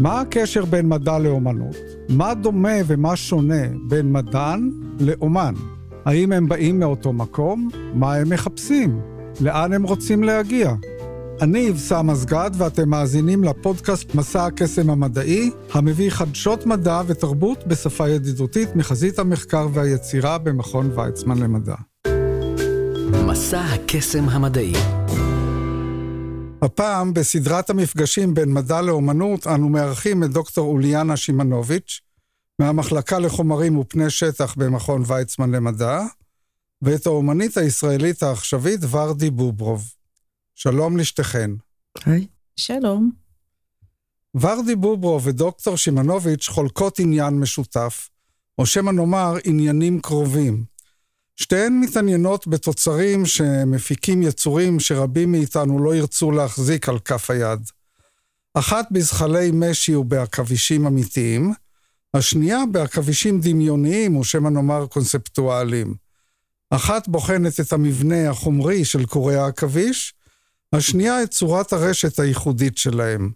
מה הקשר בין מדע לאומנות? מה דומה ומה שונה בין מדען לאומן? האם הם באים מאותו מקום? מה הם מחפשים? לאן הם רוצים להגיע? אני אבסם מסגד ואתם מאזינים לפודקאסט מסע הקסם המדעי, המביא חדשות מדע ותרבות בשפה ידידותית מחזית המחקר והיצירה במכון ויצמן למדע. מסע הקסם המדעי הפעם, בסדרת המפגשים בין מדע לאומנות, אנו מארחים את דוקטור אוליאנה שימנוביץ', מהמחלקה לחומרים ופני שטח במכון ויצמן למדע, ואת האומנית הישראלית העכשווית ורדי בוברוב. שלום לשתיכן. היי. שלום. ורדי בוברוב ודוקטור שימנוביץ' חולקות עניין משותף, או שמא נאמר עניינים קרובים. שתיהן מתעניינות בתוצרים שמפיקים יצורים שרבים מאיתנו לא ירצו להחזיק על כף היד. אחת בזחלי משי ובעכבישים אמיתיים, השנייה בעכבישים דמיוניים, או שמא נאמר קונספטואליים. אחת בוחנת את המבנה החומרי של קורי העכביש, השנייה את צורת הרשת הייחודית שלהם.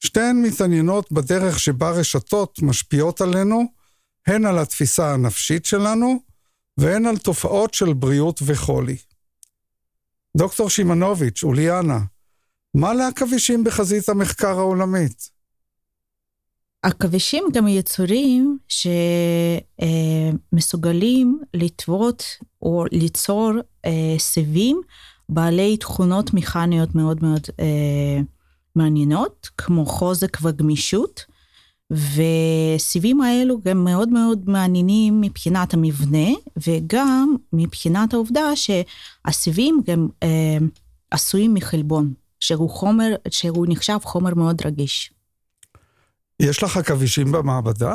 שתיהן מתעניינות בדרך שבה רשתות משפיעות עלינו, הן על התפיסה הנפשית שלנו, והן על תופעות של בריאות וחולי. דוקטור שימנוביץ', אוליאנה, מה לעכבישים בחזית המחקר העולמית? עכבישים גם יצורים שמסוגלים לטוות או ליצור אה, סיבים בעלי תכונות מכניות מאוד מאוד אה, מעניינות, כמו חוזק וגמישות, וסיבים האלו גם מאוד מאוד מעניינים מבחינת המבנה, וגם מבחינת העובדה שהסיבים גם אה, עשויים מחלבון, שהוא חומר, שהוא נחשב חומר מאוד רגיש. יש לך עכבישים במעבדה?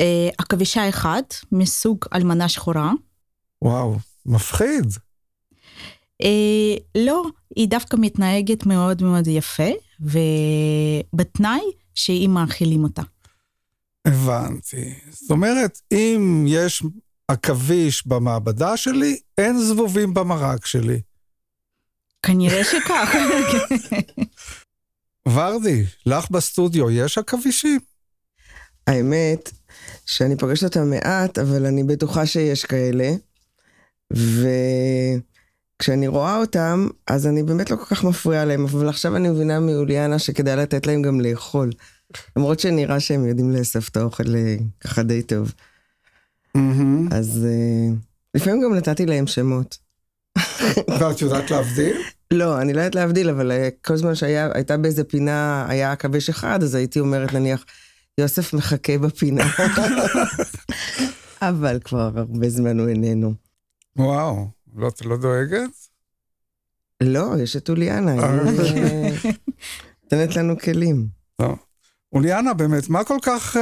אה, עכבישה אחת מסוג אלמנה שחורה. וואו, מפחיד. אה, לא, היא דווקא מתנהגת מאוד מאוד יפה, ובתנאי שאם מאכילים אותה. הבנתי. זאת אומרת, אם יש עכביש במעבדה שלי, אין זבובים במרק שלי. כנראה שכך. ורדי, לך בסטודיו יש עכבישים? האמת שאני פוגשת אותם מעט, אבל אני בטוחה שיש כאלה. וכשאני רואה אותם, אז אני באמת לא כל כך מפריעה להם, אבל עכשיו אני מבינה מאוליאנה שכדאי לתת להם גם לאכול. למרות שנראה שהם יודעים לאסוף את האוכל אה, ככה די טוב. אז uh, לפעמים גם נתתי להם שמות. ואת יודעת להבדיל? לא, אני לא יודעת להבדיל, אבל אה, כל זמן שהייתה באיזה פינה, היה עכביש אחד, אז הייתי אומרת, נניח, יוסף מחכה בפינה. אבל כבר הרבה זמן הוא איננו. וואו, לא, את לא דואגת? לא, יש את אוליאנה, היא נותנת לנו כלים. טוב. אוליאנה, באמת, מה כל כך uh,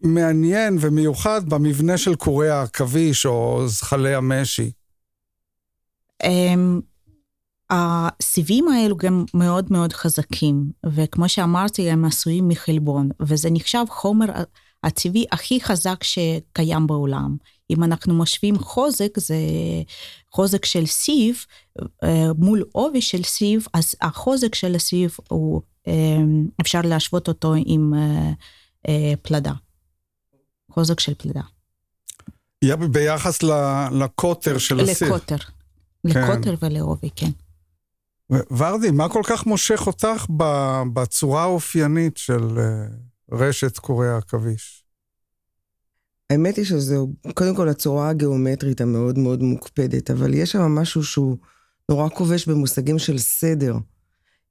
מעניין ומיוחד במבנה של קורי העכביש או זחלי המשי? Um, הסיבים האלו גם מאוד מאוד חזקים, וכמו שאמרתי, הם עשויים מחלבון, וזה נחשב חומר הטבעי הכי חזק שקיים בעולם. אם אנחנו משווים חוזק, זה חוזק של סיב אה, מול עובי של סיב, אז החוזק של הסיב הוא, אה, אפשר להשוות אותו עם אה, פלדה. חוזק של פלדה. ביחס לקוטר של הסיב. לקוטר. כן. לקוטר ולעובי, כן. ורדי, מה כל כך מושך אותך בצורה האופיינית של רשת קורי העכביש? האמת היא שזהו, קודם כל הצורה הגיאומטרית המאוד מאוד מוקפדת, אבל יש שם משהו שהוא נורא כובש במושגים של סדר.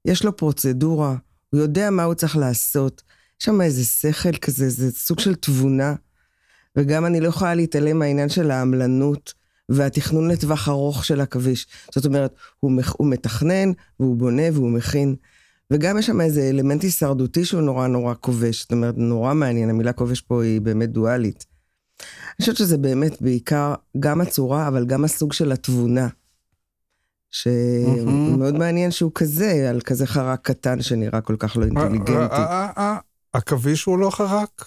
יש לו פרוצדורה, הוא יודע מה הוא צריך לעשות. יש שם איזה שכל כזה, זה סוג של תבונה. וגם אני לא יכולה להתעלם מהעניין של העמלנות והתכנון לטווח ארוך של עכביש. זאת אומרת, הוא, הוא מתכנן, והוא בונה, והוא מכין. וגם יש שם איזה אלמנט הישרדותי שהוא נורא נורא כובש. זאת אומרת, נורא מעניין, המילה כובש פה היא באמת דואלית. אני חושבת שזה באמת בעיקר גם הצורה, אבל גם הסוג של התבונה. שמאוד מעניין שהוא כזה, על כזה חרק קטן שנראה כל כך לא אינטליגנטי. עכביש הוא לא חרק?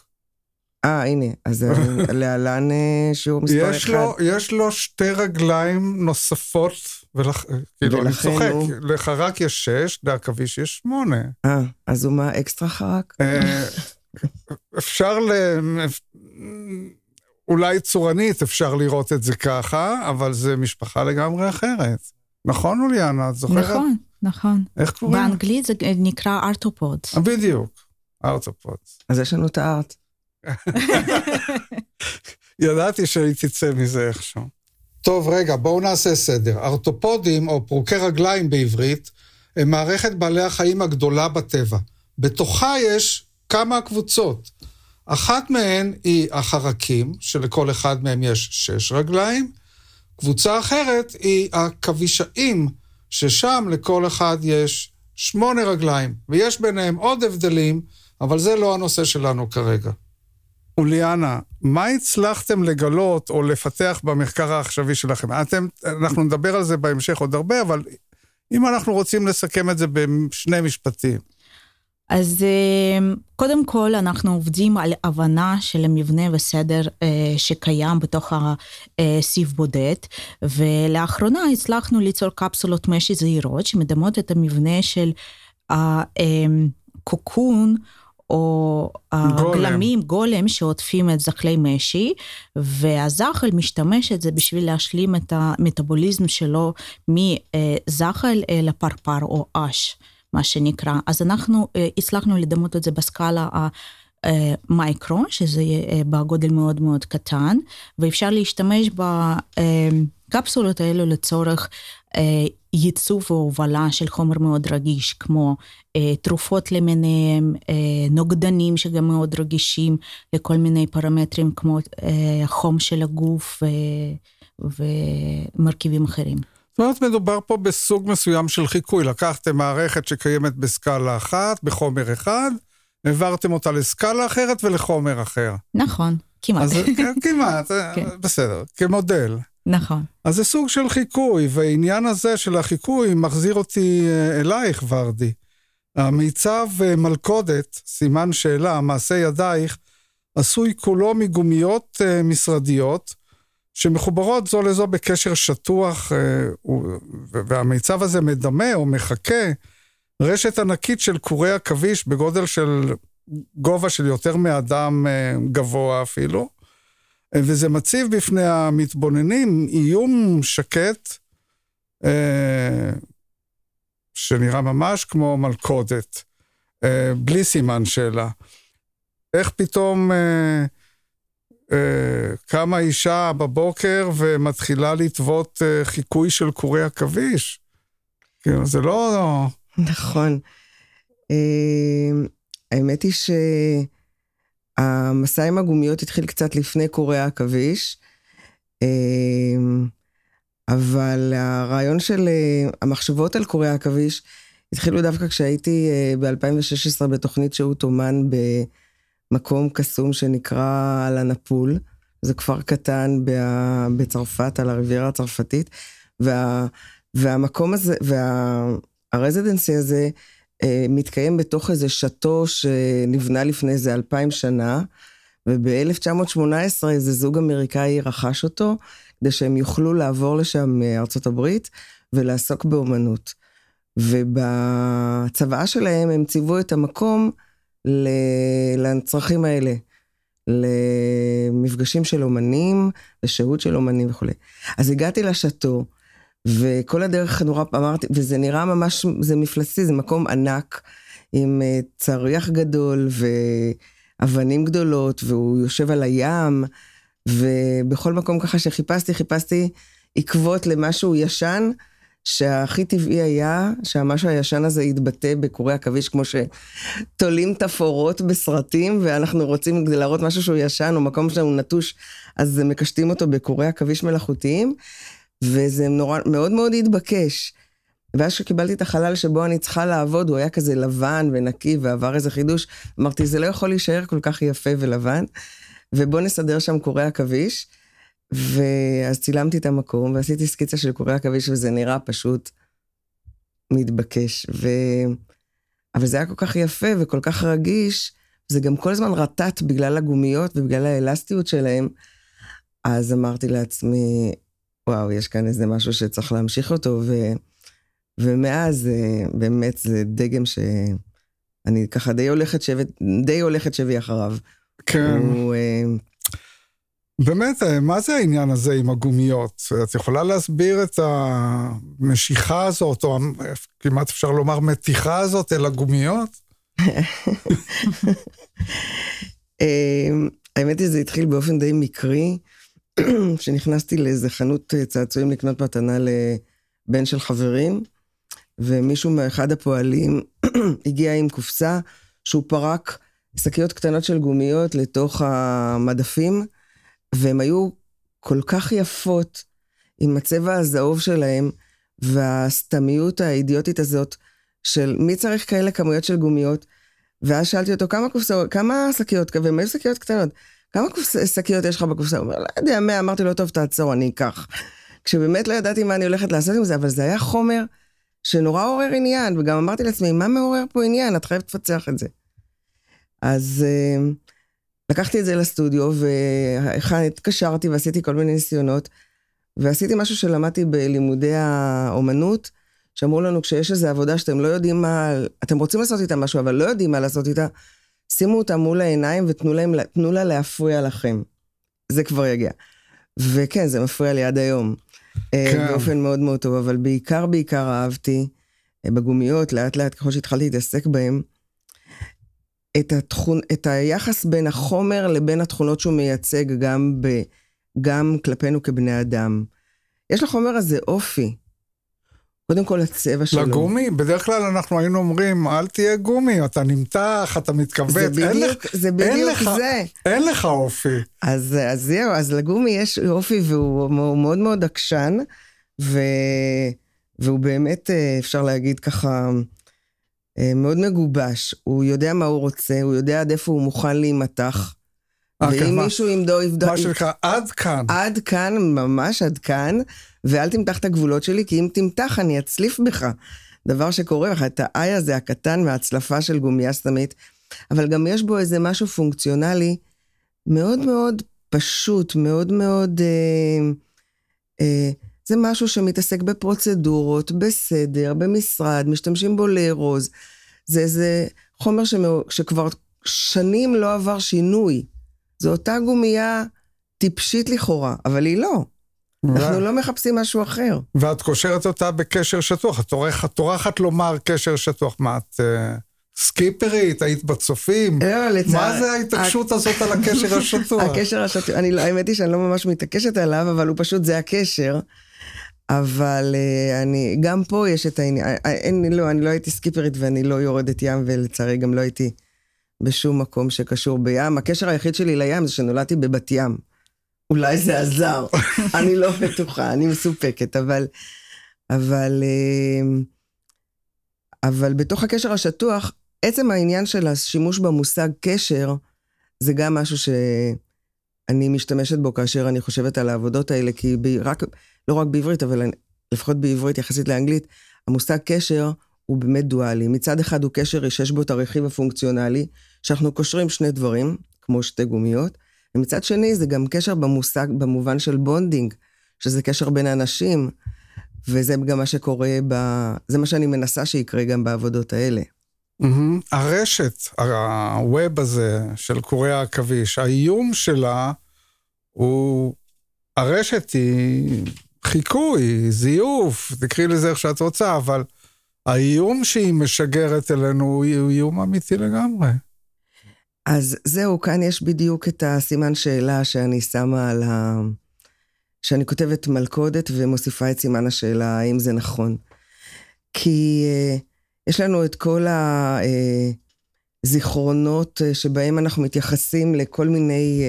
אה, הנה, אז אה, להלן אה, שיעור מספר יש אחד. לו, יש לו שתי רגליים נוספות, ולכ... כאילו, אני צוחק, הוא- לחרק יש שש, לעכביש יש שמונה. אה, אז הוא מה אקסטרה חרק? אה, אפשר ל... אולי צורנית אפשר לראות את זה ככה, אבל זה משפחה לגמרי אחרת. נכון, אוליאנה? את זוכרת? נכון, נכון. איך קוראים? באנגלית זה נקרא ארתופוד. בדיוק, ארתופוד. אז יש לנו את הארט. ידעתי שהיא תצא מזה איכשהו. טוב, רגע, בואו נעשה סדר. ארתופודים, או פרוקי רגליים בעברית, הם מערכת בעלי החיים הגדולה בטבע. בתוכה יש כמה קבוצות. אחת מהן היא החרקים, שלכל אחד מהם יש שש רגליים. קבוצה אחרת היא הכבישאים, ששם לכל אחד יש שמונה רגליים, ויש ביניהם עוד הבדלים, אבל זה לא הנושא שלנו כרגע. אוליאנה, מה הצלחתם לגלות או לפתח במחקר העכשווי שלכם? אתם, אנחנו נדבר על זה בהמשך עוד הרבה, אבל אם אנחנו רוצים לסכם את זה בשני משפטים. אז אה, קודם כל אנחנו עובדים על הבנה של המבנה וסדר אה, שקיים בתוך הסיב בודד, ולאחרונה הצלחנו ליצור קפסולות משי זעירות שמדמות את המבנה של הקוקון. או הגלמים, גולם שעוטפים את זחלי משי, והזחל משתמש את זה בשביל להשלים את המטאבוליזם שלו מזחל לפרפר או אש. מה שנקרא. אז אנחנו uh, הצלחנו לדמות את זה בסקאלה המייקרו, שזה uh, בגודל מאוד מאוד קטן, ואפשר להשתמש בקפסולות האלו לצורך ייצוב והובלה של חומר מאוד רגיש, כמו תרופות למיניהם, נוגדנים שגם מאוד רגישים לכל מיני פרמטרים כמו החום של הגוף ומרכיבים אחרים. זאת אומרת, מדובר פה בסוג מסוים של חיקוי. לקחתם מערכת שקיימת בסקאלה אחת, בחומר אחד, העברתם אותה לסקאלה אחרת ולחומר אחר. נכון, כמעט. אז כמעט, כן. בסדר, כמודל. נכון. אז זה סוג של חיקוי, והעניין הזה של החיקוי מחזיר אותי אלייך, ורדי. המיצב מלכודת, סימן שאלה, מעשה ידייך, עשוי כולו מגומיות משרדיות, שמחוברות זו לזו בקשר שטוח, והמיצב הזה מדמה או מחכה רשת ענקית של קורי עכביש בגודל של גובה של יותר מאדם גבוה אפילו, וזה מציב בפני המתבוננים איום שקט, שנראה ממש כמו מלכודת, בלי סימן שאלה. איך פתאום... קמה אישה בבוקר ומתחילה לטוות חיקוי של קורי עכביש. כאילו, זה לא... נכון. האמת היא שהמסע עם הגומיות התחיל קצת לפני קורי העכביש, אבל הרעיון של המחשבות על קורי העכביש התחילו דווקא כשהייתי ב-2016 בתוכנית שהות אומן ב... מקום קסום שנקרא לנפול, זה כפר קטן בצרפת, על הריביירה הצרפתית, וה, והמקום הזה, והרזידנסי הזה אה, מתקיים בתוך איזה שאטו שנבנה לפני איזה אלפיים שנה, וב-1918 איזה זוג אמריקאי רכש אותו, כדי שהם יוכלו לעבור לשם מארצות הברית ולעסוק באומנות. ובצוואה שלהם הם ציוו את המקום, לצרכים האלה, למפגשים של אומנים, לשהות של אומנים וכולי. אז הגעתי לשאטו, וכל הדרך נורא אמרתי, וזה נראה ממש, זה מפלסי, זה מקום ענק, עם צריח גדול ואבנים גדולות, והוא יושב על הים, ובכל מקום ככה שחיפשתי, חיפשתי עקבות למשהו ישן, שהכי טבעי היה שהמשהו הישן הזה יתבטא בקורי עכביש, כמו שתולים תפאורות בסרטים, ואנחנו רוצים, להראות משהו שהוא ישן, או מקום שהוא נטוש, אז מקשטים אותו בקורי עכביש מלאכותיים, וזה נורא, מאוד מאוד התבקש. ואז כשקיבלתי את החלל שבו אני צריכה לעבוד, הוא היה כזה לבן ונקי ועבר איזה חידוש, אמרתי, זה לא יכול להישאר כל כך יפה ולבן, ובוא נסדר שם קורי עכביש. ואז צילמתי את המקום ועשיתי סקיצה של קורי עכביש וזה נראה פשוט מתבקש. ו... אבל זה היה כל כך יפה וכל כך רגיש, זה גם כל הזמן רטט בגלל הגומיות ובגלל האלסטיות שלהם. אז אמרתי לעצמי, וואו, יש כאן איזה משהו שצריך להמשיך אותו, ו... ומאז אה, באמת זה דגם שאני ככה די הולכת שבי, די הולכת שבי אחריו. כן. הוא, אה, באמת, אה, מה זה העניין הזה עם הגומיות? את יכולה להסביר את המשיכה הזאת, או כמעט אפשר לומר מתיחה הזאת אל הגומיות? האמת היא, זה התחיל באופן די מקרי, כשנכנסתי לאיזה חנות צעצועים לקנות מתנה לבן של חברים, ומישהו מאחד הפועלים הגיע עם קופסה שהוא פרק שקיות קטנות של גומיות לתוך המדפים, והן היו כל כך יפות, עם הצבע הזהוב שלהם, והסתמיות האידיוטית הזאת של מי צריך כאלה כמויות של גומיות, ואז שאלתי אותו, כמה קופסאות, כמה שקיות, והן היו שקיות קטנות, כמה שקיות יש לך בקופסה? הוא אומר, לא יודע, מאה, אמרתי לו, טוב, תעצור, אני אקח. כשבאמת לא ידעתי מה אני הולכת לעשות עם זה, אבל זה היה חומר שנורא עורר עניין, וגם אמרתי לעצמי, מה מעורר פה עניין? את חייבת לפצח את זה. אז uh, לקחתי את זה לסטודיו, והתקשרתי ועשיתי כל מיני ניסיונות, ועשיתי משהו שלמדתי בלימודי האומנות, שאמרו לנו, כשיש איזו עבודה שאתם לא יודעים מה, אתם רוצים לעשות איתה משהו, אבל לא יודעים מה לעשות איתה, שימו אותה מול העיניים ותנו להם, לה להפריע לכם. זה כבר יגיע. וכן, זה מפריע לי עד היום. אה, כן. באופן מאוד מאוד טוב, אבל בעיקר בעיקר אהבתי אה, בגומיות, לאט לאט ככל שהתחלתי להתעסק בהם, את, התכון, את היחס בין החומר לבין התכונות שהוא מייצג גם, ב, גם כלפינו כבני אדם. יש לחומר הזה אופי. קודם כל הצבע שלו. לגומי? בדרך כלל אנחנו היינו אומרים, אל תהיה גומי, אתה נמתח, אתה מתכווץ. זה בדיוק זה. בדיוק אין זה. אין לך אופי. אז, אז זהו, אז לגומי יש אופי והוא מאוד מאוד עקשן, ו, והוא באמת, אה, אפשר להגיד ככה, מאוד מגובש. הוא יודע מה הוא רוצה, הוא יודע עד איפה הוא מוכן להימתח. אה, כן, ואם מישהו ימדוד... יבדוק... מה שנקרא, עד כאן. עד כאן, ממש עד כאן, ואל תמתח את הגבולות שלי, כי אם תמתח אני אצליף בך. דבר שקורה לך, את האי הזה הקטן מההצלפה של גומייה סתמית, אבל גם יש בו איזה משהו פונקציונלי מאוד מאוד פשוט, מאוד מאוד... אה, אה, זה משהו שמתעסק בפרוצדורות, בסדר, במשרד, משתמשים בו לארוז. זה איזה חומר שמא, שכבר שנים לא עבר שינוי. זו אותה גומייה טיפשית לכאורה, אבל היא לא. אנחנו לא מחפשים משהו אחר. ואת קושרת אותה בקשר שטוח. את טורחת לומר קשר שטוח. מה, את uh, סקיפרית? היית בצופים? לא, לצער... מה זה ההתעקשות הזאת על הקשר השטוח? הקשר השטוח, אני, לא, האמת היא שאני לא ממש מתעקשת עליו, אבל הוא פשוט, זה הקשר. אבל uh, אני, גם פה יש את העניין, אה, אין, לא, אני לא הייתי סקיפרית ואני לא יורדת ים, ולצערי גם לא הייתי בשום מקום שקשור בים. הקשר היחיד שלי לים זה שנולדתי בבת ים. אולי זה עזר, אני לא בטוחה, אני מסופקת, אבל... אבל... אבל בתוך הקשר השטוח, עצם העניין של השימוש במושג קשר, זה גם משהו שאני משתמשת בו כאשר אני חושבת על העבודות האלה, כי ב, רק, לא רק בעברית, אבל לפחות בעברית יחסית לאנגלית, המושג קשר הוא באמת דואלי. מצד אחד הוא קשר שיש בו את הרכיב הפונקציונלי, שאנחנו קושרים שני דברים, כמו שתי גומיות, ומצד שני זה גם קשר במושג, במובן של bonding, שזה קשר בין אנשים, וזה גם מה שקורה ב... זה מה שאני מנסה שיקרה גם בעבודות האלה. Mm-hmm. הרשת, ה web הזה של קורי העכביש, האיום שלה הוא... הרשת היא חיקוי, זיוף, תקראי לזה איך שאת רוצה, אבל האיום שהיא משגרת אלינו הוא איום אמיתי לגמרי. אז זהו, כאן יש בדיוק את הסימן שאלה שאני שמה על ה... שאני כותבת מלכודת ומוסיפה את סימן השאלה, האם זה נכון. כי uh, יש לנו את כל הזיכרונות uh, שבהם אנחנו מתייחסים לכל מיני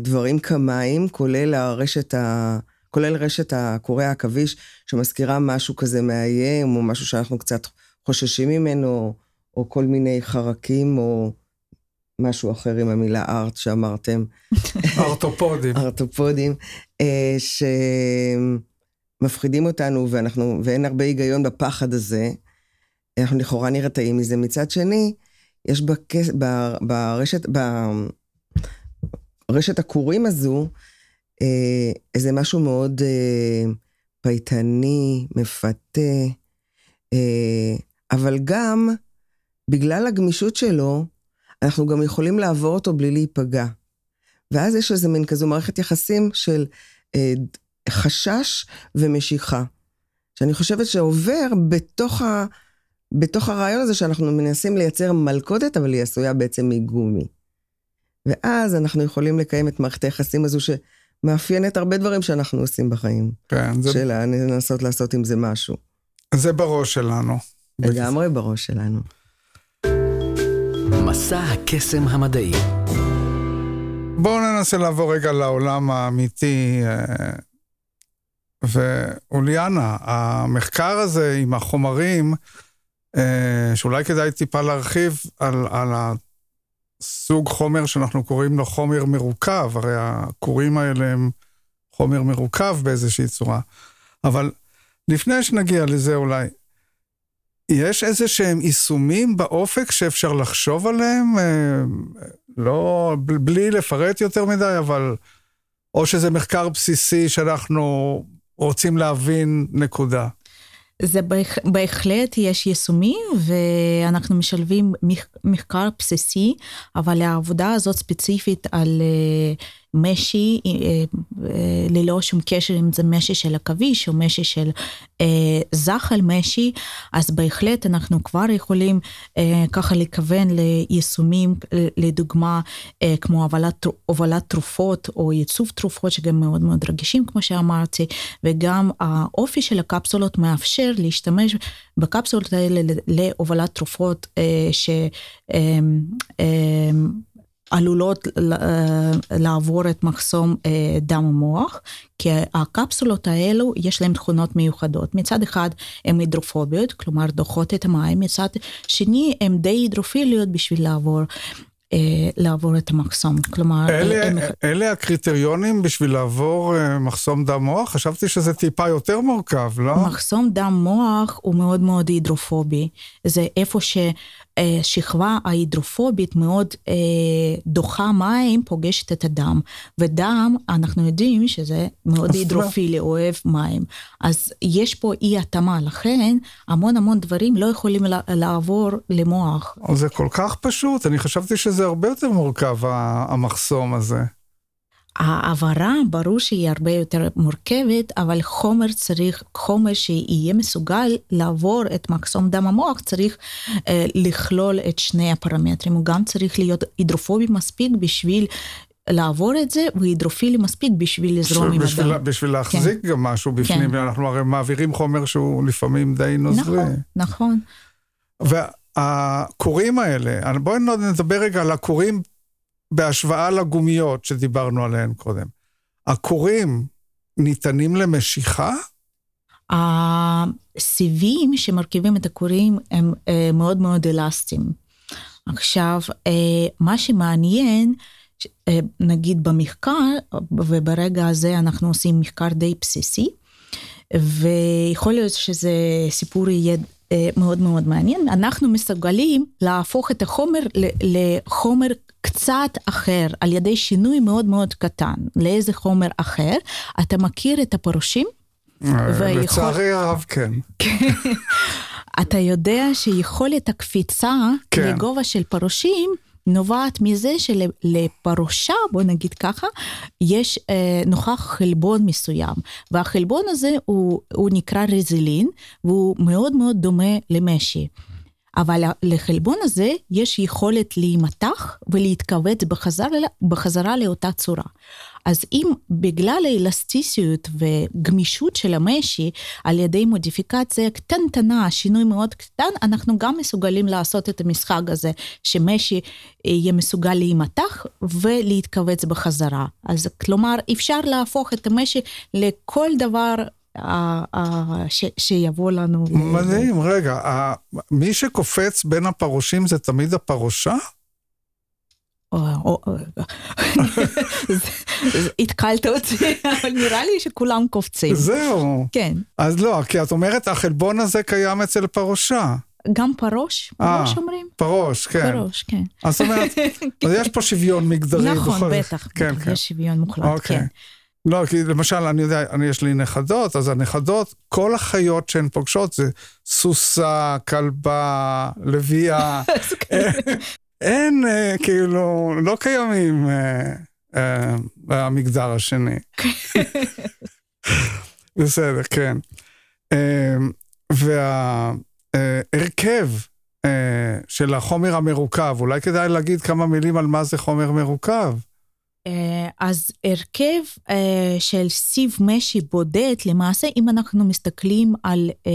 דברים כמיים, כולל הרשת ה... כולל רשת הקורי העכביש, שמזכירה משהו כזה מאיים, או משהו שאנחנו קצת חוששים ממנו, או כל מיני חרקים, או משהו אחר עם המילה ארט שאמרתם. ארתופודים. ארתופודים, אה, שמפחידים אותנו, ואנחנו, ואין הרבה היגיון בפחד הזה. אנחנו לכאורה נרתעים מזה. מצד שני, יש בכס, ב, ברשת, ברשת הכורים הזו, אה, איזה משהו מאוד אה, פייטני, מפתה, אה, אבל גם, בגלל הגמישות שלו, אנחנו גם יכולים לעבור אותו בלי להיפגע. ואז יש איזה מין כזו מערכת יחסים של אה, חשש ומשיכה, שאני חושבת שעובר בתוך, ה, בתוך הרעיון הזה שאנחנו מנסים לייצר מלכודת, אבל היא עשויה בעצם מגומי. ואז אנחנו יכולים לקיים את מערכת היחסים הזו שמאפיינת הרבה דברים שאנחנו עושים בחיים. כן, זה... של לנסות לעשות עם זה משהו. זה בראש שלנו. לגמרי בראש שלנו. מסע הקסם המדעי. בואו ננסה לעבור רגע לעולם האמיתי. אה, ואוליאנה, המחקר הזה עם החומרים, אה, שאולי כדאי טיפה להרחיב על, על הסוג חומר שאנחנו קוראים לו חומר מרוכב, הרי הכורים האלה הם חומר מרוכב באיזושהי צורה. אבל לפני שנגיע לזה אולי, יש איזה שהם יישומים באופק שאפשר לחשוב עליהם? אה, לא, בלי לפרט יותר מדי, אבל... או שזה מחקר בסיסי שאנחנו רוצים להבין נקודה. זה בהח, בהחלט יש יישומים ואנחנו משלבים מחקר בסיסי, אבל העבודה הזאת ספציפית על אה, משי, אה, אה, ללא שום קשר אם זה משי של עכביש או משי של זחל משי, אז בהחלט אנחנו כבר יכולים ככה לכוון ליישומים, לדוגמה כמו הובלת, הובלת תרופות או ייצוב תרופות שגם מאוד מאוד רגישים כמו שאמרתי, וגם האופי של הקפסולות מאפשר להשתמש בקפסולות האלה להובלת תרופות ש... עלולות לעבור את מחסום דם המוח, כי הקפסולות האלו יש להן תכונות מיוחדות. מצד אחד הן הידרופוביות, כלומר דוחות את המים, מצד שני הן די הידרופיליות בשביל לעבור אה, לעבור את המחסום. כלומר... אלה, הם... אלה הקריטריונים בשביל לעבור אה, מחסום דם מוח? חשבתי שזה טיפה יותר מורכב, לא? מחסום דם מוח הוא מאוד מאוד הידרופובי. זה איפה ששכבה ההידרופובית מאוד אה, דוחה מים, פוגשת את הדם. ודם, אנחנו יודעים שזה מאוד הידרופילי, אוהב מים. אז יש פה אי התאמה, לכן המון המון דברים לא יכולים לעבור למוח. זה כל כך פשוט, אני חשבתי שזה... זה הרבה יותר מורכב, המחסום הזה. העברה, ברור שהיא הרבה יותר מורכבת, אבל חומר צריך, חומר שיהיה מסוגל לעבור את מחסום דם המוח, צריך אה, לכלול את שני הפרמטרים. הוא גם צריך להיות הידרופובי מספיק בשביל לעבור את זה, והידרופילי מספיק בשביל לזרום עם הדם. בשביל להחזיק כן. גם משהו בפנים, כן. אנחנו הרי מעבירים חומר שהוא לפעמים די נוזרי. נכון, נכון. הכורים האלה, בואי נדבר רגע על הכורים בהשוואה לגומיות שדיברנו עליהן קודם. הכורים ניתנים למשיכה? הסיבים שמרכיבים את הכורים הם אה, מאוד מאוד אלסטיים. עכשיו, אה, מה שמעניין, אה, נגיד במחקר, וברגע הזה אנחנו עושים מחקר די בסיסי, ויכול להיות שזה סיפור יהיה מאוד מאוד מעניין, אנחנו מסוגלים להפוך את החומר לחומר קצת אחר, על ידי שינוי מאוד מאוד קטן. לאיזה חומר אחר? אתה מכיר את הפרושים? אה, לצערי הרב כן. אתה יודע שיכולת הקפיצה כן. לגובה של פרושים נובעת מזה שלפרושה, בוא נגיד ככה, יש אה, נוכח חלבון מסוים, והחלבון הזה הוא, הוא נקרא רזילין, והוא מאוד מאוד דומה למשי. אבל לחלבון הזה יש יכולת להימתח ולהתכווץ בחזרה, בחזרה לאותה צורה. אז אם בגלל האלסטיסיות וגמישות של המשי, על ידי מודיפיקציה קטנטנה, שינוי מאוד קטן, אנחנו גם מסוגלים לעשות את המשחק הזה, שמשי יהיה מסוגל להימתח ולהתכווץ בחזרה. אז כלומר, אפשר להפוך את המשי לכל דבר ש, שיבוא לנו. מדהים, רגע, מי שקופץ בין הפרושים זה תמיד הפרושה? התקלת אותי, אבל נראה לי שכולם קופצים. זהו. כן. אז לא, כי את אומרת, החלבון הזה קיים אצל פרושה. גם פרוש, אה, פרוש אומרים? פרוש, כן. פרוש, כן. אז זאת אומרת, יש פה שוויון מגדרי. נכון, בטח, כן, כן. יש שוויון מוחלט, אוקיי. כן. לא, כי למשל, אני יודע, אני יש לי נכדות, אז הנכדות, כל החיות שהן פוגשות זה סוסה, כלבה, לביאה. אין, אה, כאילו, לא קיימים אה, אה, השני. בסדר, כן. אה, וההרכב אה, של החומר המרוכב, אולי כדאי להגיד כמה מילים על מה זה חומר מרוכב. אה, אז הרכב אה, של סיב משי בודד, למעשה, אם אנחנו מסתכלים על אה,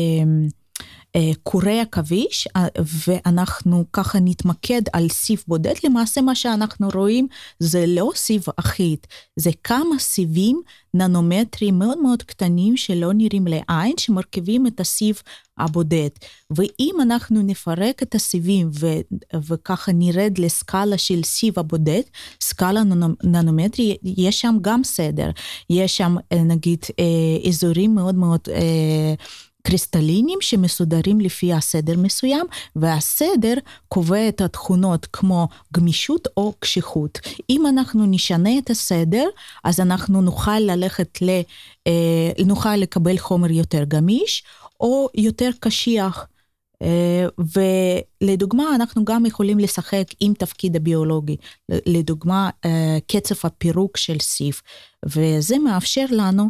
קורי עכביש, אה, ואנחנו ככה נתמקד על סיב בודד, למעשה מה שאנחנו רואים זה לא סיב אחיד, זה כמה סיבים ננומטרים מאוד מאוד קטנים שלא נראים לעין, שמרכיבים את הסיב הבודד. ואם אנחנו נפרק את הסיבים ו- וככה נרד לסקאלה של סיב הבודד, סקאלה ננו- ננומטרי, יש שם גם סדר. יש שם אה, נגיד אה, אזורים מאוד מאוד אה, קריסטלינים שמסודרים לפי הסדר מסוים, והסדר קובע את התכונות כמו גמישות או קשיחות. אם אנחנו נשנה את הסדר, אז אנחנו נוכל ללכת ל... אה, נוכל לקבל חומר יותר גמיש או יותר קשיח. אה, ולדוגמה, אנחנו גם יכולים לשחק עם תפקיד הביולוגי, לדוגמה, אה, קצב הפירוק של סיב, וזה מאפשר לנו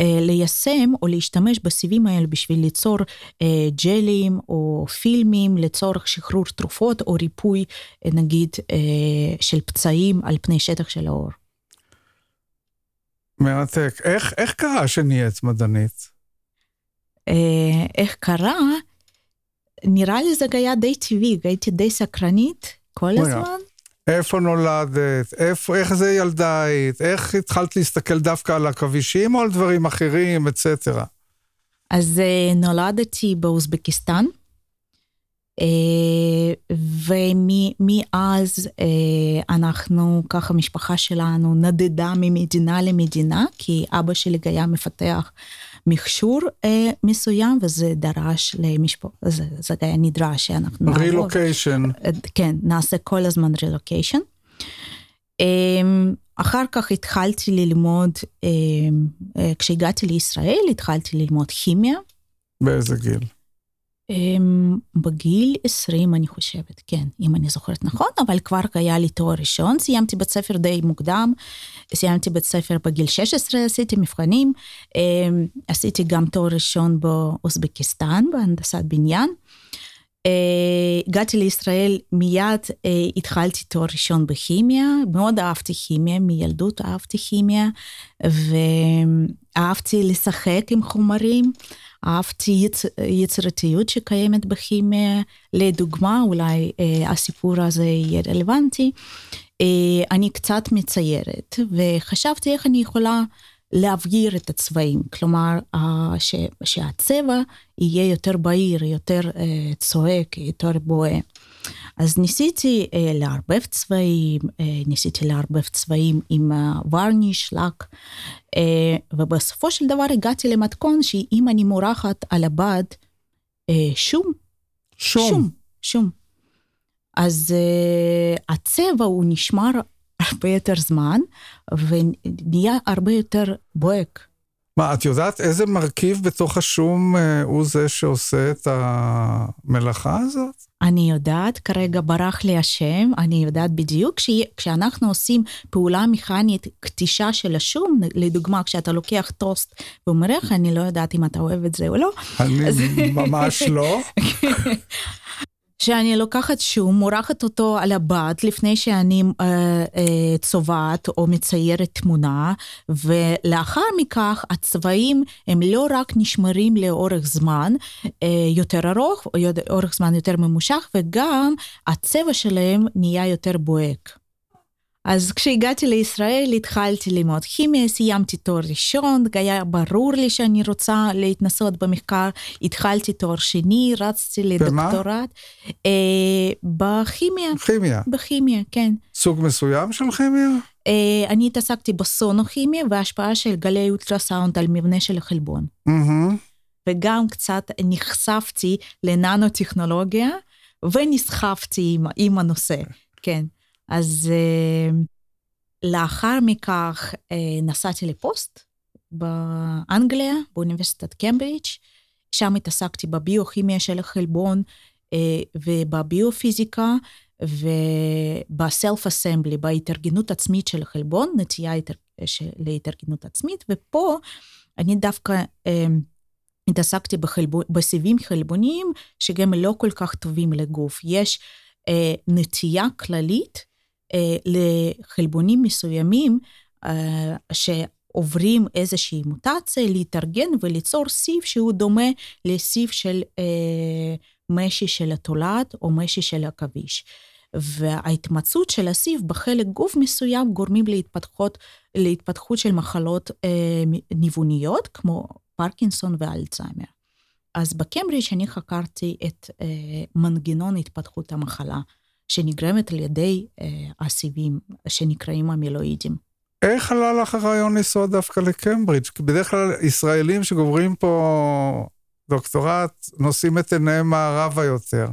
ליישם או להשתמש בסיבים האלה בשביל ליצור אה, ג'לים או פילמים לצורך שחרור תרופות או ריפוי, אה, נגיד, אה, של פצעים על פני שטח של האור. מרתק. איך, איך קרה שנהיית מדענית? אה, איך קרה? נראה לי זה היה די טבעי, הייתי די סקרנית כל רגע. הזמן. איפה נולדת? איפה, איך זה ילדה היית? איך התחלת להסתכל דווקא על עכבישים או על דברים אחרים, אצטרה? אז אה, נולדתי באוזבקיסטן, אה, ומאז אה, אנחנו, ככה המשפחה שלנו נדדה ממדינה למדינה, כי אבא שלי היה מפתח מכשור אה, מסוים, וזה דרש למשפחה, זה, זה היה נדרש שאנחנו נעבור. רילוקיישן. כן, נעשה כל הזמן רילוקיישן. אחר כך התחלתי ללמוד, אמ, אה, כשהגעתי לישראל התחלתי ללמוד כימיה. באיזה גיל? אמ, בגיל 20 אני חושבת, כן, אם אני זוכרת נכון, אבל כבר היה לי תואר ראשון, סיימתי בית ספר די מוקדם, סיימתי בית ספר בגיל 16, עשיתי מבחנים, אמ, עשיתי גם תואר ראשון באוזבקיסטן, בהנדסת בניין. אה, הגעתי לישראל, מיד אה, התחלתי תואר ראשון בכימיה, מאוד אהבתי כימיה, מילדות אהבתי כימיה, ואהבתי לשחק עם חומרים, אהבתי יצ... יצירתיות שקיימת בכימיה, לדוגמה, אולי אה, הסיפור הזה יהיה רלוונטי. אה, אני קצת מציירת, וחשבתי איך אני יכולה להבהיר את הצבעים, כלומר ש, שהצבע יהיה יותר בהיר, יותר uh, צועק, יותר בוהה. אז ניסיתי uh, לערבב צבעים, uh, ניסיתי לערבב צבעים עם uh, ורניש, לק, uh, ובסופו של דבר הגעתי למתכון שאם אני מורחת על הבד uh, שום, שום. שום, שום. אז uh, הצבע הוא נשמר הרבה יותר זמן, ונהיה הרבה יותר בוהק. מה, את יודעת איזה מרכיב בתוך השום אה, הוא זה שעושה את המלאכה הזאת? אני יודעת, כרגע ברח לי השם, אני יודעת בדיוק, כש, כשאנחנו עושים פעולה מכנית, קטישה של השום, לדוגמה, כשאתה לוקח טוסט ומריח, אני לא יודעת אם אתה אוהב את זה או לא. אני אז- ממש לא. שאני לוקחת שום, מורחת אותו על הבד לפני שאני אה, אה, צובעת או מציירת תמונה, ולאחר מכך הצבעים הם לא רק נשמרים לאורך זמן אה, יותר ארוך, או אורך זמן יותר ממושך, וגם הצבע שלהם נהיה יותר בוהק. אז כשהגעתי לישראל התחלתי ללמוד כימיה, סיימתי תואר ראשון, היה ברור לי שאני רוצה להתנסות במחקר, התחלתי תואר שני, רצתי במה? לדוקטורט. אה, בכימיה, כימיה. בכימיה, כן. סוג מסוים של כימיה? אה, אני התעסקתי בסונוכימיה והשפעה של גלי אולטרסאונד על מבנה של החלבון. מהמם. וגם קצת נחשפתי לננו-טכנולוגיה, ונסחפתי עם, עם הנושא, כן. אז uh, לאחר מכך uh, נסעתי לפוסט באנגליה, באוניברסיטת קמברידג', שם התעסקתי בביוכימיה של החלבון uh, ובביופיזיקה, ובסלף אסמבלי, בהתארגנות עצמית של החלבון, נטייה להתארגנות עצמית, ופה אני דווקא אה, התעסקתי בחלבון, בסיבים חלבוניים שגם לא כל כך טובים לגוף. יש אה, נטייה כללית אה, לחלבונים מסוימים אה, שעוברים איזושהי מוטציה, להתארגן וליצור סיב שהוא דומה לסיב של אה, משי של התולעת או משי של עכביש. וההתמצאות של הסיב בחלק גוף מסוים גורמים להתפתחות, להתפתחות של מחלות אה, ניווניות, כמו פרקינסון ואלצהיימר. אז בקמברידג' אני חקרתי את אה, מנגנון התפתחות המחלה, שנגרמת על ידי אה, הסיבים שנקראים העמילואידים. איך עלה לך הרעיון לנסוע דווקא לקמברידג'? כי בדרך כלל ישראלים שגומרים פה דוקטורט נושאים את עיניהם מערבה יותר.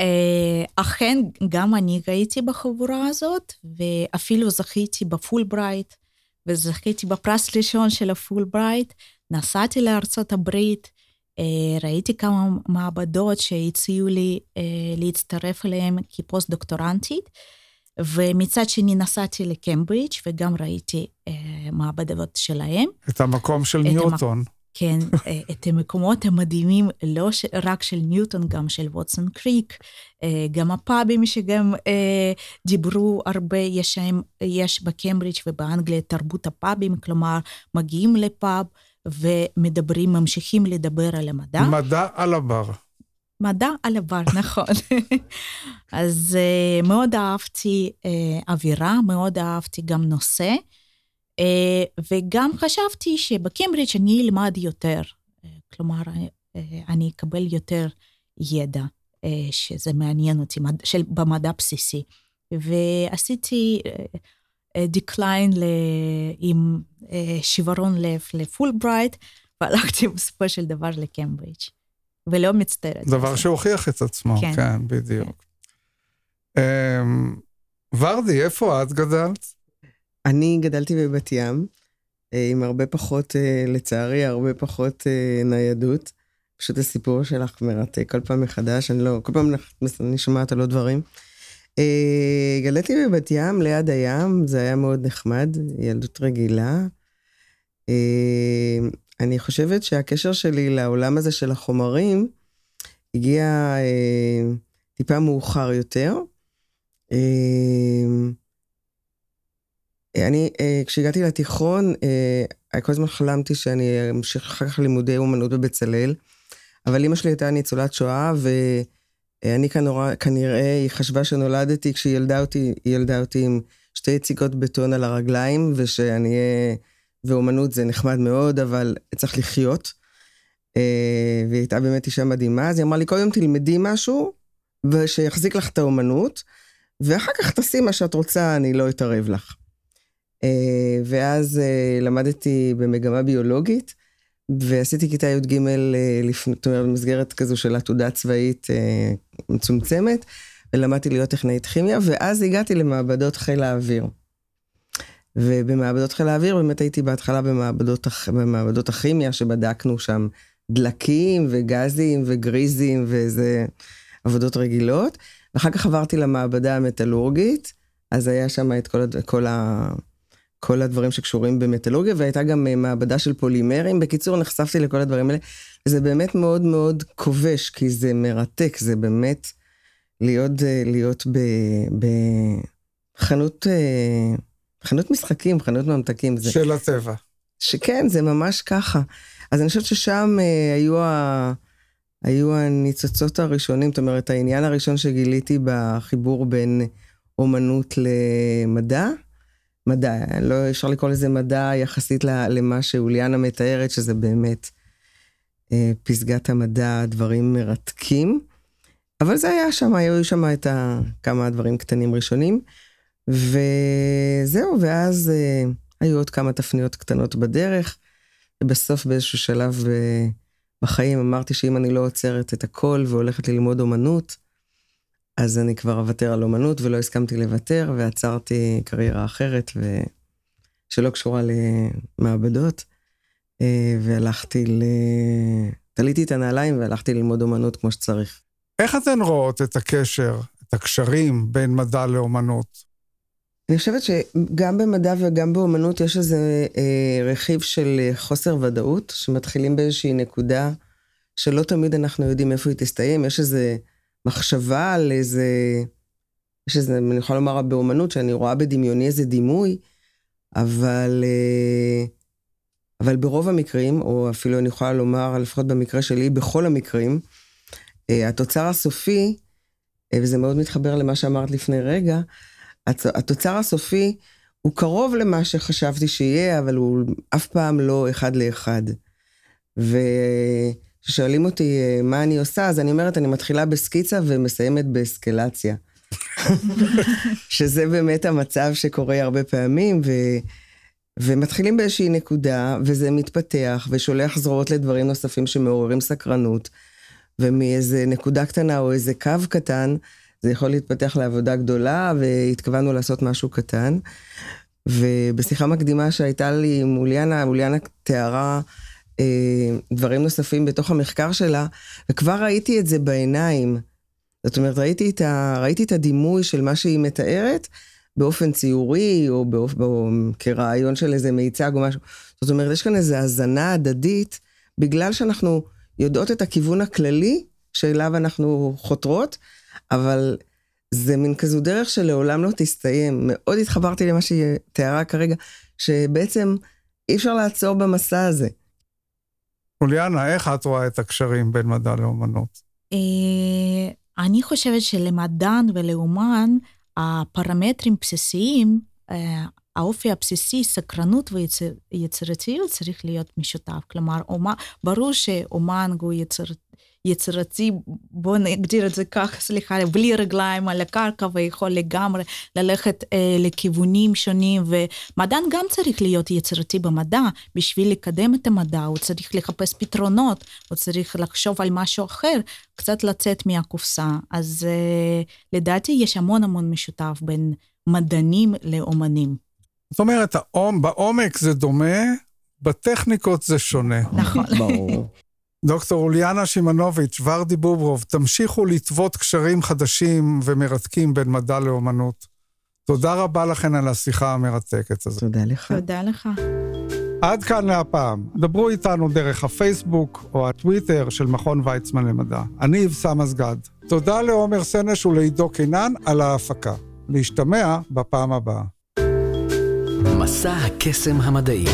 אה, אכן, גם אני הייתי בחבורה הזאת, ואפילו זכיתי בפולברייט, וזכיתי בפרס ראשון של הפולברייט. נסעתי לארצות הברית, ראיתי כמה מעבדות שהציעו לי אה, להצטרף אליהן כפוסט-דוקטורנטית, ומצד שני נסעתי לקמברידג' וגם ראיתי מעבדות שלהם. את המקום של ניוטון. המק... כן, אה, את המקומות המדהימים, לא רק של ניוטון, גם של ווטסון קריק, אה, גם הפאבים שגם אה, דיברו הרבה, יש, יש בקמברידג' ובאנגליה תרבות הפאבים, כלומר, מגיעים לפאב ומדברים, ממשיכים לדבר על המדע. מדע על הבר. מדע על הבר, נכון. אז מאוד אהבתי אווירה, מאוד אהבתי גם נושא. אה, וגם חשבתי שבקיימברידג' אני אלמד יותר, אה, כלומר, אה, אני אקבל יותר ידע שזה מעניין אותי, של, במדע בסיסי. ועשיתי decline עם שברון לב לפולברייט, והלכתי בסופו של דבר לקיימברידג', ולא מצטערת. דבר שהוכיח את עצמו, כן, כן בדיוק. כן. ורדי, איפה את גדלת? אני גדלתי בבת ים, אה, עם הרבה פחות, אה, לצערי, הרבה פחות אה, ניידות. פשוט הסיפור שלך מרתק כל פעם מחדש, אני לא, כל פעם אני שומעת על עוד דברים. גדלתי בבת ים, ליד הים, זה היה מאוד נחמד, ילדות רגילה. אני חושבת שהקשר שלי לעולם הזה של החומרים הגיע טיפה מאוחר יותר. אני, אה, כשהגעתי לתיכון, אה, כל הזמן חלמתי שאני אמשיך אחר כך לימודי אומנות בבצלאל, אבל אימא שלי הייתה ניצולת שואה, ואני כנראה, כנראה, היא חשבה שנולדתי, כשהיא ילדה אותי, היא ילדה אותי עם שתי יציקות בטון על הרגליים, ושאני אהיה, ואומנות זה נחמד מאוד, אבל צריך לחיות. אה, והיא הייתה באמת אישה מדהימה, אז היא אמרה לי, קודם תלמדי משהו, ושיחזיק לך את האומנות, ואחר כך תעשי מה שאת רוצה, אני לא אתערב לך. אה, ואז אה, למדתי במגמה ביולוגית, ועשיתי כיתה י"ג אה, לפני, זאת אומרת, במסגרת כזו של עתודה צבאית מצומצמת, ולמדתי להיות טכנאית כימיה, ואז הגעתי למעבדות חיל האוויר. ובמעבדות חיל האוויר באמת הייתי בהתחלה במעבדות, במעבדות הכימיה, שבדקנו שם דלקים וגזים וגריזים ואיזה עבודות רגילות. ואחר כך עברתי למעבדה המטאלורגית, אז היה שם את כל, כל ה... כל הדברים שקשורים במטאלוגיה, והייתה גם אה, מעבדה של פולימרים. בקיצור, נחשפתי לכל הדברים האלה. וזה באמת מאוד מאוד כובש, כי זה מרתק, זה באמת להיות, אה, להיות בחנות, אה, חנות משחקים, חנות ממתקים. זה, של הטבע. שכן, זה ממש ככה. אז אני חושבת ששם היו, ה, היו הניצוצות הראשונים, זאת אומרת, העניין הראשון שגיליתי בחיבור בין אומנות למדע, מדע, לא אפשר לקרוא לזה מדע יחסית למה שאוליאנה מתארת, שזה באמת אה, פסגת המדע, דברים מרתקים. אבל זה היה שם, היו שם את ה, כמה דברים קטנים ראשונים. וזהו, ואז אה, היו עוד כמה תפניות קטנות בדרך, ובסוף באיזשהו שלב אה, בחיים אמרתי שאם אני לא עוצרת את הכל והולכת ללמוד אומנות, אז אני כבר אוותר על אומנות, ולא הסכמתי לוותר, ועצרתי קריירה אחרת, ו... שלא קשורה למעבדות, אה, והלכתי ל... תליתי את הנעליים והלכתי ללמוד אומנות כמו שצריך. איך אתן רואות את הקשר, את הקשרים בין מדע לאומנות? אני חושבת שגם במדע וגם באומנות יש איזה אה, רכיב של חוסר ודאות, שמתחילים באיזושהי נקודה שלא תמיד אנחנו יודעים איפה היא תסתיים, יש איזה מחשבה על איזה, יש איזה, אני יכולה לומר באומנות, שאני רואה בדמיוני איזה דימוי, אבל, אה, אבל ברוב המקרים, או אפילו אני יכולה לומר, לפחות במקרה שלי, בכל המקרים, אה, התוצר הסופי, אה, וזה מאוד מתחבר למה שאמרת לפני רגע, התוצר הסופי הוא קרוב למה שחשבתי שיהיה, אבל הוא אף פעם לא אחד לאחד. וכששואלים אותי מה אני עושה, אז אני אומרת, אני מתחילה בסקיצה ומסיימת באסקלציה. שזה באמת המצב שקורה הרבה פעמים, ו... ומתחילים באיזושהי נקודה, וזה מתפתח, ושולח זרועות לדברים נוספים שמעוררים סקרנות, ומאיזה נקודה קטנה או איזה קו קטן, זה יכול להתפתח לעבודה גדולה, והתכוונו לעשות משהו קטן. ובשיחה מקדימה שהייתה לי עם אוליאנה, אוליאנה תיארה אה, דברים נוספים בתוך המחקר שלה, וכבר ראיתי את זה בעיניים. זאת אומרת, ראיתי את, ה, ראיתי את הדימוי של מה שהיא מתארת באופן ציורי, או, באופ, או כרעיון של איזה מיצג או משהו. זאת אומרת, יש כאן איזו הזנה הדדית, בגלל שאנחנו יודעות את הכיוון הכללי שאליו אנחנו חותרות, אבל זה מין כזו דרך שלעולם לא תסתיים. מאוד התחברתי למה שהיא תיארה כרגע, שבעצם אי אפשר לעצור במסע הזה. אוליאנה, איך את רואה את הקשרים בין מדע לאומנות? אה, אני חושבת שלמדען ולאומן, הפרמטרים בסיסיים, אה, האופי הבסיסי, סקרנות ויצירתיות צריך להיות משותף. כלומר, ברור שאומן הוא יציר, יצירתי, בואו נגדיר את זה ככה, סליחה, בלי רגליים על הקרקע ויכול לגמרי ללכת אה, לכיוונים שונים, ומדען גם צריך להיות יצירתי במדע, בשביל לקדם את המדע, הוא צריך לחפש פתרונות, הוא צריך לחשוב על משהו אחר, קצת לצאת מהקופסה. אז אה, לדעתי יש המון המון משותף בין מדענים לאומנים. זאת אומרת, בעומק זה דומה, בטכניקות זה שונה. נכון. ברור. דוקטור אוליאנה שימנוביץ', ורדי בוברוב, תמשיכו לטוות קשרים חדשים ומרתקים בין מדע לאומנות. תודה רבה לכן על השיחה המרתקת הזאת. תודה לך. תודה לך. עד כאן להפעם. דברו איתנו דרך הפייסבוק או הטוויטר של מכון ויצמן למדע. אני אבסם אסגד. תודה לעומר סנש ולעידו קינן על ההפקה. להשתמע בפעם הבאה. מסע הקסם המדעי